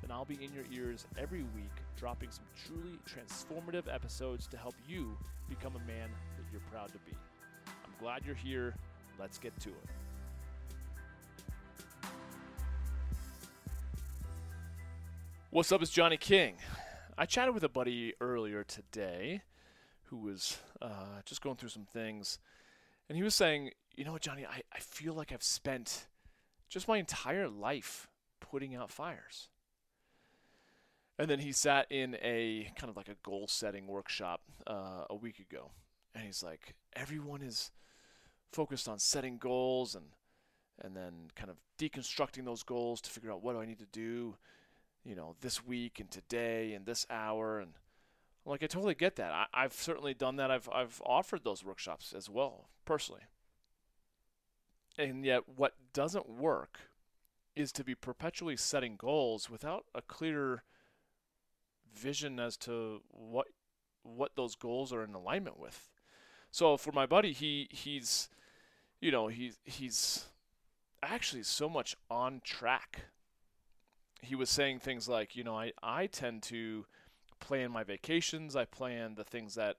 then I'll be in your ears every week, dropping some truly transformative episodes to help you become a man that you're proud to be. I'm glad you're here. Let's get to it. What's up? It's Johnny King. I chatted with a buddy earlier today who was uh, just going through some things, and he was saying, You know what, Johnny, I, I feel like I've spent just my entire life putting out fires. And then he sat in a kind of like a goal setting workshop uh, a week ago, and he's like, everyone is focused on setting goals and and then kind of deconstructing those goals to figure out what do I need to do, you know, this week and today and this hour and I'm like I totally get that. I, I've certainly done that. I've I've offered those workshops as well personally. And yet, what doesn't work is to be perpetually setting goals without a clear vision as to what what those goals are in alignment with. So for my buddy, he he's you know, he's he's actually so much on track. He was saying things like, you know, I, I tend to plan my vacations, I plan the things that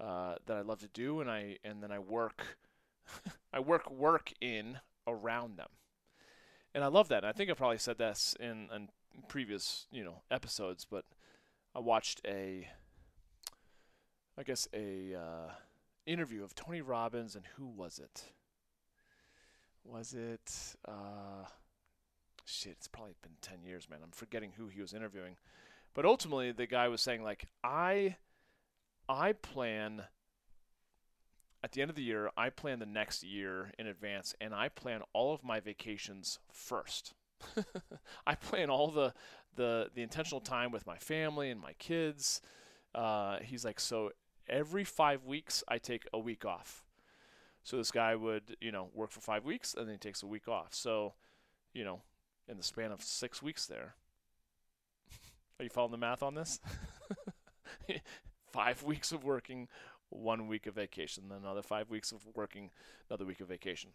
uh, that I love to do and I and then I work I work work in around them. And I love that. And I think I probably said this in, in previous, you know, episodes, but I watched a, I guess a uh, interview of Tony Robbins and who was it? Was it? Uh, shit, it's probably been ten years, man. I'm forgetting who he was interviewing, but ultimately the guy was saying like I, I plan. At the end of the year, I plan the next year in advance, and I plan all of my vacations first. I plan all the the the intentional time with my family and my kids. Uh, he's like, so every five weeks I take a week off. So this guy would, you know, work for five weeks and then he takes a week off. So, you know, in the span of six weeks there. Are you following the math on this? five weeks of working, one week of vacation, then another five weeks of working, another week of vacation.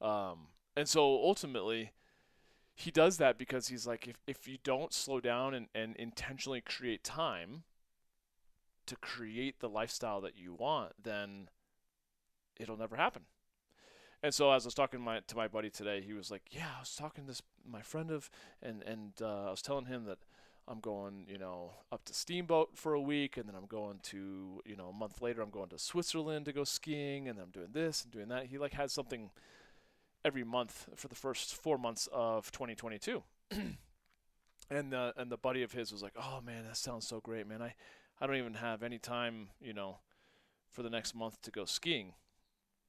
Um, and so ultimately, he does that because he's like, if, if you don't slow down and, and intentionally create time to create the lifestyle that you want, then it'll never happen. And so as I was talking to my to my buddy today, he was like, "Yeah, I was talking to this my friend of, and and uh, I was telling him that I'm going, you know, up to Steamboat for a week, and then I'm going to, you know, a month later I'm going to Switzerland to go skiing, and I'm doing this and doing that. He like had something every month for the first four months of 2022. and the and the buddy of his was like, "Oh man, that sounds so great, man. I I don't even have any time, you know, for the next month to go skiing."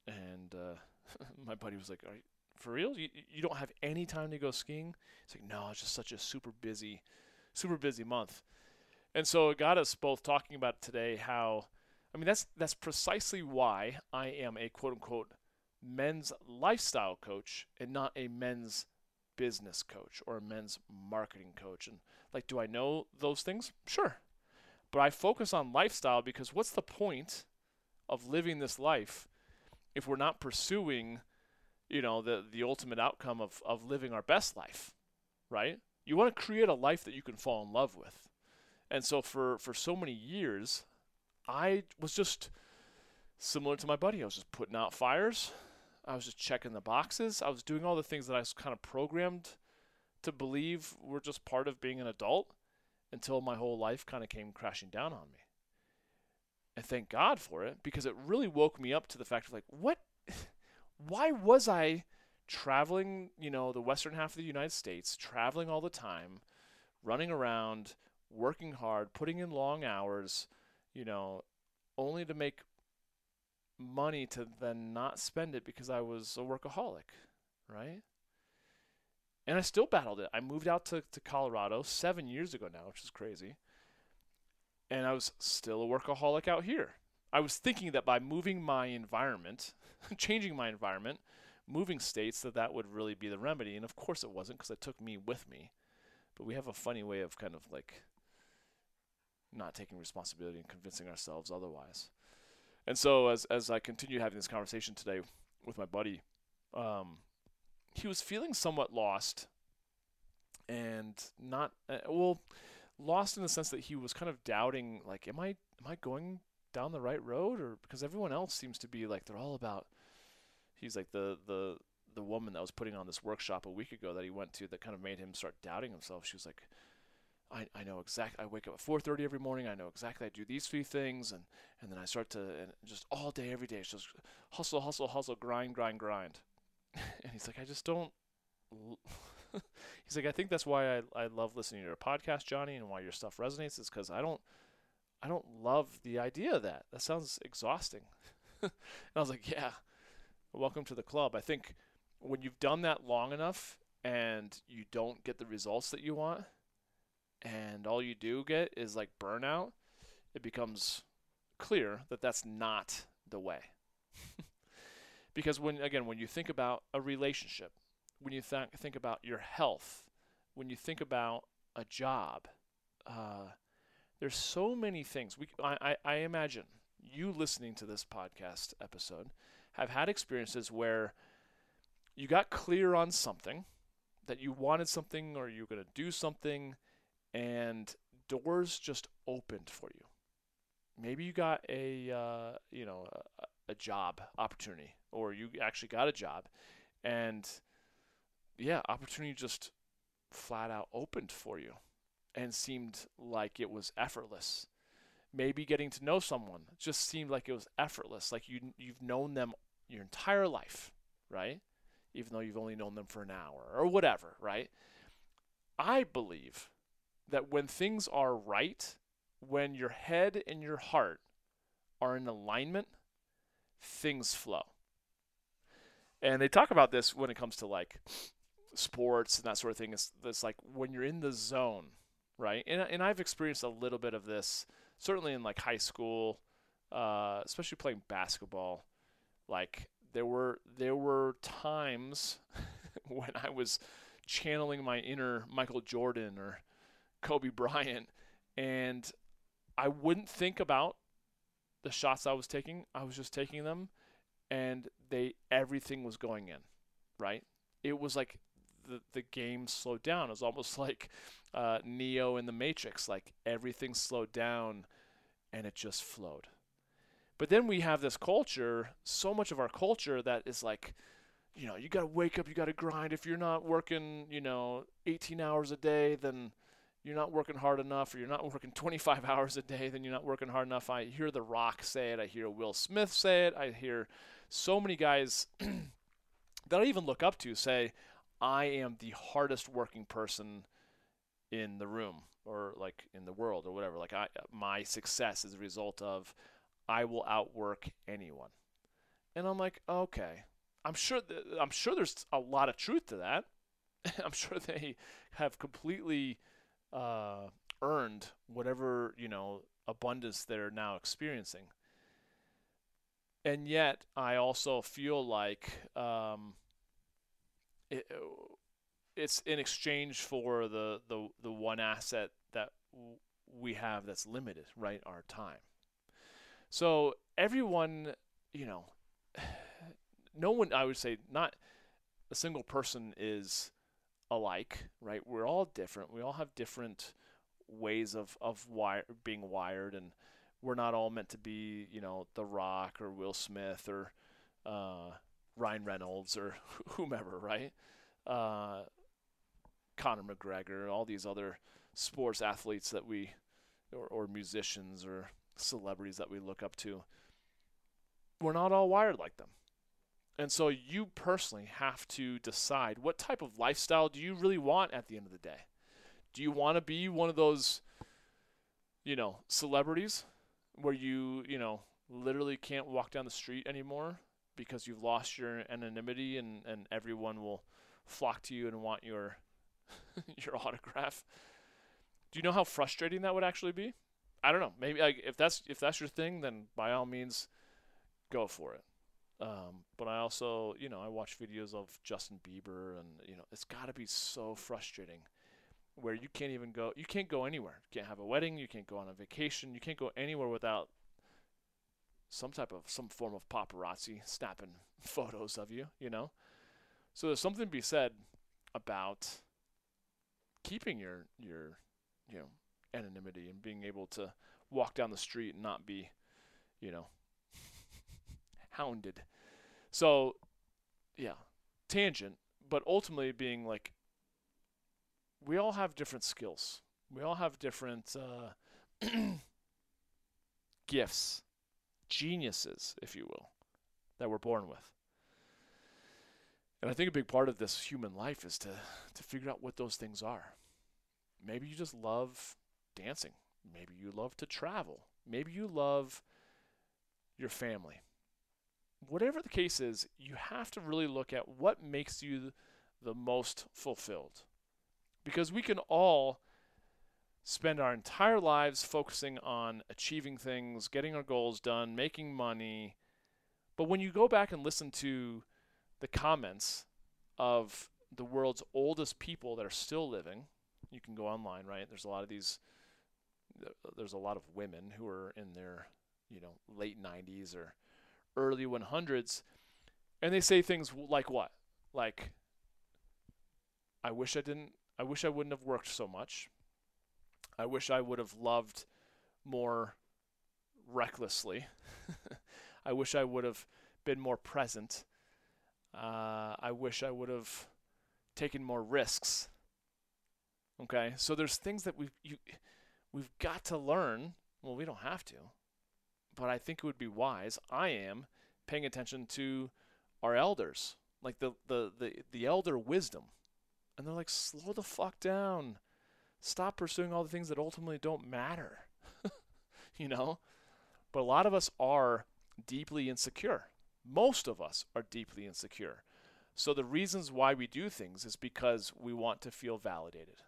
And uh, my buddy was like, "Are you, for real? You you don't have any time to go skiing?" He's like, "No, it's just such a super busy, super busy month." And so it got us both talking about today how, I mean, that's that's precisely why I am a quote unquote men's lifestyle coach and not a men's business coach or a men's marketing coach. And like, do I know those things? Sure. But I focus on lifestyle because what's the point of living this life if we're not pursuing, you know, the the ultimate outcome of, of living our best life, right? You want to create a life that you can fall in love with. And so for, for so many years, I was just similar to my buddy. I was just putting out fires, I was just checking the boxes. I was doing all the things that I was kind of programmed to believe were just part of being an adult until my whole life kind of came crashing down on me. And thank God for it because it really woke me up to the fact of like, what? Why was I traveling, you know, the western half of the United States, traveling all the time, running around, working hard, putting in long hours, you know, only to make money to then not spend it because I was a workaholic, right? And I still battled it. I moved out to, to Colorado seven years ago now, which is crazy. And I was still a workaholic out here. I was thinking that by moving my environment, changing my environment, moving states, that that would really be the remedy. And of course it wasn't because it took me with me. But we have a funny way of kind of like not taking responsibility and convincing ourselves otherwise. And so as as I continue having this conversation today with my buddy, um, he was feeling somewhat lost and not uh, well lost in the sense that he was kind of doubting like am I am I going down the right road or because everyone else seems to be like they're all about he's like the the the woman that was putting on this workshop a week ago that he went to that kind of made him start doubting himself. She was like, I, I know exactly. I wake up at 4:30 every morning. I know exactly. I do these three things, and and then I start to just all day, every day, it's just hustle, hustle, hustle, grind, grind, grind. and he's like, I just don't. he's like, I think that's why I I love listening to your podcast, Johnny, and why your stuff resonates is because I don't I don't love the idea of that. That sounds exhausting. and I was like, yeah, welcome to the club. I think when you've done that long enough and you don't get the results that you want and all you do get is like burnout, it becomes clear that that's not the way. because when again, when you think about a relationship, when you th- think about your health, when you think about a job, uh, there's so many things. We, I, I, I imagine you listening to this podcast episode have had experiences where you got clear on something that you wanted something or you were going to do something and doors just opened for you. Maybe you got a uh, you know a, a job opportunity or you actually got a job and yeah opportunity just flat out opened for you and seemed like it was effortless. Maybe getting to know someone just seemed like it was effortless like you you've known them your entire life right? Even though you've only known them for an hour or whatever, right? I believe that when things are right, when your head and your heart are in alignment, things flow. And they talk about this when it comes to like sports and that sort of thing. It's, it's like when you're in the zone, right? And, and I've experienced a little bit of this, certainly in like high school, uh, especially playing basketball. Like there were there were times when I was channeling my inner Michael Jordan or Kobe Bryant and I wouldn't think about the shots I was taking. I was just taking them and they everything was going in, right? It was like the the game slowed down. It was almost like uh, Neo in the Matrix, like everything slowed down and it just flowed. But then we have this culture, so much of our culture that is like, you know, you got to wake up, you got to grind. If you're not working, you know, 18 hours a day, then you're not working hard enough, or you're not working 25 hours a day, then you're not working hard enough. I hear The Rock say it. I hear Will Smith say it. I hear so many guys that I even look up to say, I am the hardest working person in the room or like in the world or whatever. Like I, my success is a result of I will outwork anyone. And I'm like, okay. I'm sure th- I'm sure there's a lot of truth to that. I'm sure they have completely uh, earned whatever you know abundance they're now experiencing. And yet, I also feel like um, it, it's in exchange for the, the the one asset that we have that's limited, right? Our time. So everyone, you know, no one, I would say, not a single person is alike, right? We're all different. We all have different ways of of wire, being wired, and we're not all meant to be, you know, The Rock or Will Smith or uh, Ryan Reynolds or whomever, right? Uh, Conor McGregor, all these other sports athletes that we, or, or musicians or celebrities that we look up to, we're not all wired like them. And so you personally have to decide what type of lifestyle do you really want at the end of the day? Do you want to be one of those, you know, celebrities where you, you know, literally can't walk down the street anymore because you've lost your anonymity and, and everyone will flock to you and want your your autograph. Do you know how frustrating that would actually be? I don't know. Maybe like, if that's if that's your thing, then by all means, go for it. Um, but I also, you know, I watch videos of Justin Bieber, and you know, it's got to be so frustrating where you can't even go. You can't go anywhere. You can't have a wedding. You can't go on a vacation. You can't go anywhere without some type of some form of paparazzi snapping photos of you. You know, so there's something to be said about keeping your your you know anonymity and being able to walk down the street and not be, you know, hounded. So, yeah, tangent, but ultimately being like, we all have different skills. We all have different uh, gifts, geniuses, if you will, that we're born with. And I think a big part of this human life is to, to figure out what those things are. Maybe you just love dancing. Maybe you love to travel. Maybe you love your family. Whatever the case is, you have to really look at what makes you the most fulfilled. Because we can all spend our entire lives focusing on achieving things, getting our goals done, making money. But when you go back and listen to the comments of the world's oldest people that are still living, you can go online, right? There's a lot of these there's a lot of women who are in their, you know, late 90s or early 100s, and they say things like what? Like, I wish I didn't, I wish I wouldn't have worked so much. I wish I would have loved more recklessly. I wish I would have been more present. Uh, I wish I would have taken more risks. Okay, so there's things that we you we've got to learn. Well, we don't have to, but I think it would be wise. I am paying attention to our elders, like the the the, the elder wisdom, and they're like, slow the fuck down, stop pursuing all the things that ultimately don't matter, you know. But a lot of us are deeply insecure. Most of us are deeply insecure. So the reasons why we do things is because we want to feel validated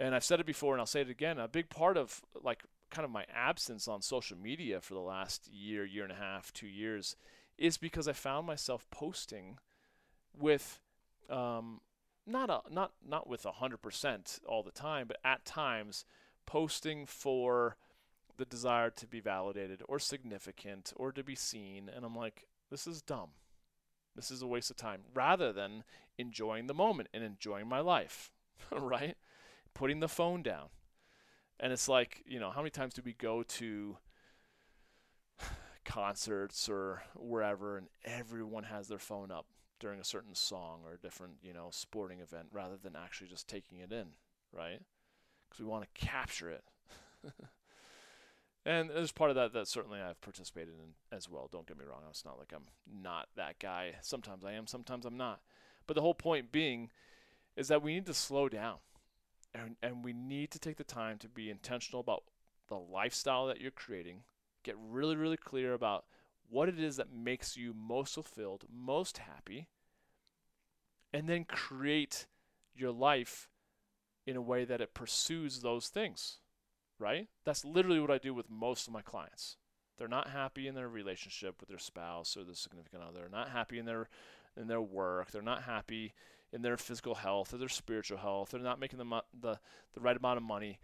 and I've said it before and I'll say it again, a big part of like kind of my absence on social media for the last year, year and a half, two years is because I found myself posting with um, not a, not not with hundred percent all the time, but at times posting for the desire to be validated or significant or to be seen, and I'm like, this is dumb. This is a waste of time rather than enjoying the moment and enjoying my life, right? putting the phone down. And it's like, you know, how many times do we go to concerts or wherever and everyone has their phone up during a certain song or a different, you know, sporting event rather than actually just taking it in, right? Because we want to capture it. and there's part of that that certainly I've participated in as well. Don't get me wrong. It's not like I'm not that guy. Sometimes I am, sometimes I'm not. But the whole point being is that we need to slow down and, and we need to take the time to be intentional about the lifestyle that you're creating. Get really really clear about what it is that makes you most fulfilled most happy and then create your life in a way that it pursues those things right? That's literally what i do with most of my clients. They're not happy in their relationship with their spouse or their significant other they're not happy in their in their work. They're not happy in their physical health or their spiritual health. They're not making the, the, the right amount of money.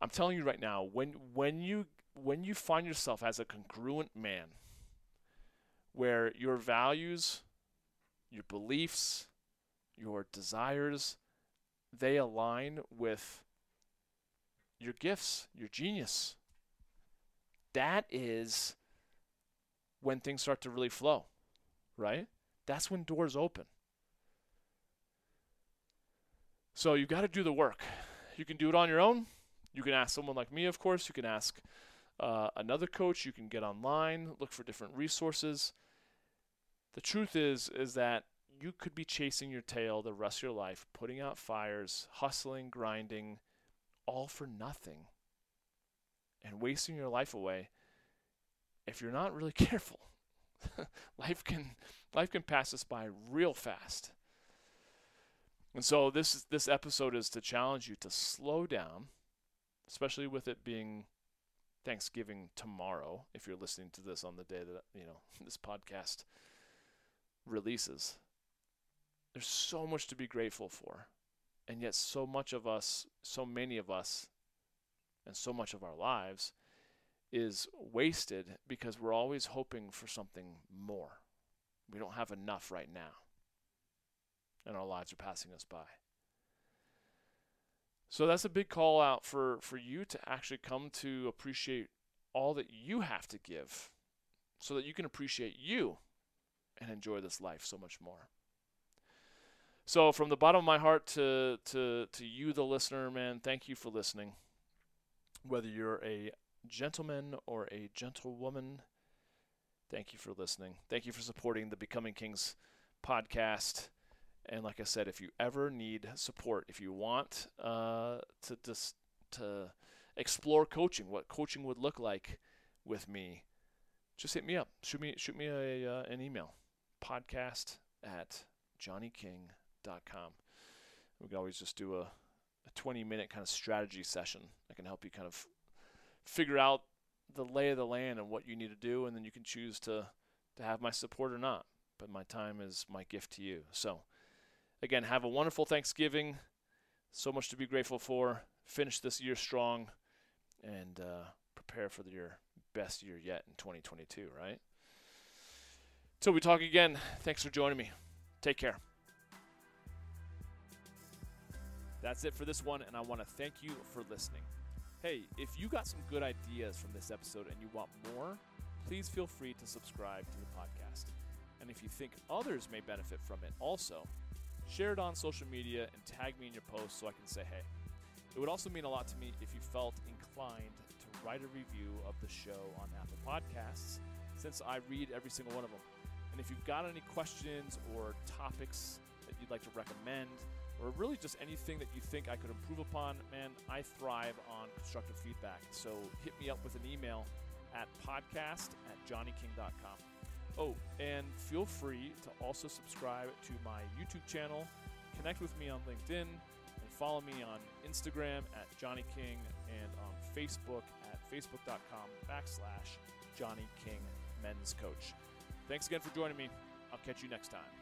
I'm telling you right now, when, when, you, when you find yourself as a congruent man, where your values, your beliefs, your desires, they align with your gifts, your genius. That is when things start to really flow, right? That's when doors open. So you've got to do the work. You can do it on your own. You can ask someone like me, of course. You can ask uh, another coach. You can get online, look for different resources. The truth is, is that you could be chasing your tail the rest of your life, putting out fires, hustling, grinding, all for nothing, and wasting your life away if you're not really careful. life can life can pass us by real fast. And so this this episode is to challenge you to slow down, especially with it being Thanksgiving tomorrow if you're listening to this on the day that you know this podcast releases. There's so much to be grateful for. And yet so much of us, so many of us and so much of our lives is wasted because we're always hoping for something more. We don't have enough right now and our lives are passing us by. So that's a big call out for, for you to actually come to appreciate all that you have to give so that you can appreciate you and enjoy this life so much more. So from the bottom of my heart to to to you the listener, man, thank you for listening. Whether you're a gentleman or a gentlewoman, thank you for listening. Thank you for supporting the Becoming Kings podcast. And like I said, if you ever need support, if you want uh, to just to explore coaching, what coaching would look like with me, just hit me up. Shoot me shoot me a uh, an email, podcast at johnnyking.com. We can always just do a, a 20 minute kind of strategy session. I can help you kind of figure out the lay of the land and what you need to do, and then you can choose to to have my support or not. But my time is my gift to you. So Again, have a wonderful Thanksgiving. So much to be grateful for. Finish this year strong and uh, prepare for your best year yet in 2022, right? Till we talk again, thanks for joining me. Take care. That's it for this one, and I want to thank you for listening. Hey, if you got some good ideas from this episode and you want more, please feel free to subscribe to the podcast. And if you think others may benefit from it also, Share it on social media and tag me in your post so I can say hey. It would also mean a lot to me if you felt inclined to write a review of the show on Apple Podcasts, since I read every single one of them. And if you've got any questions or topics that you'd like to recommend, or really just anything that you think I could improve upon, man, I thrive on constructive feedback. So hit me up with an email at podcast at johnnyking.com. Oh, and feel free to also subscribe to my YouTube channel, connect with me on LinkedIn, and follow me on Instagram at Johnny King and on Facebook at facebook.com backslash Johnny King Men's Coach. Thanks again for joining me. I'll catch you next time.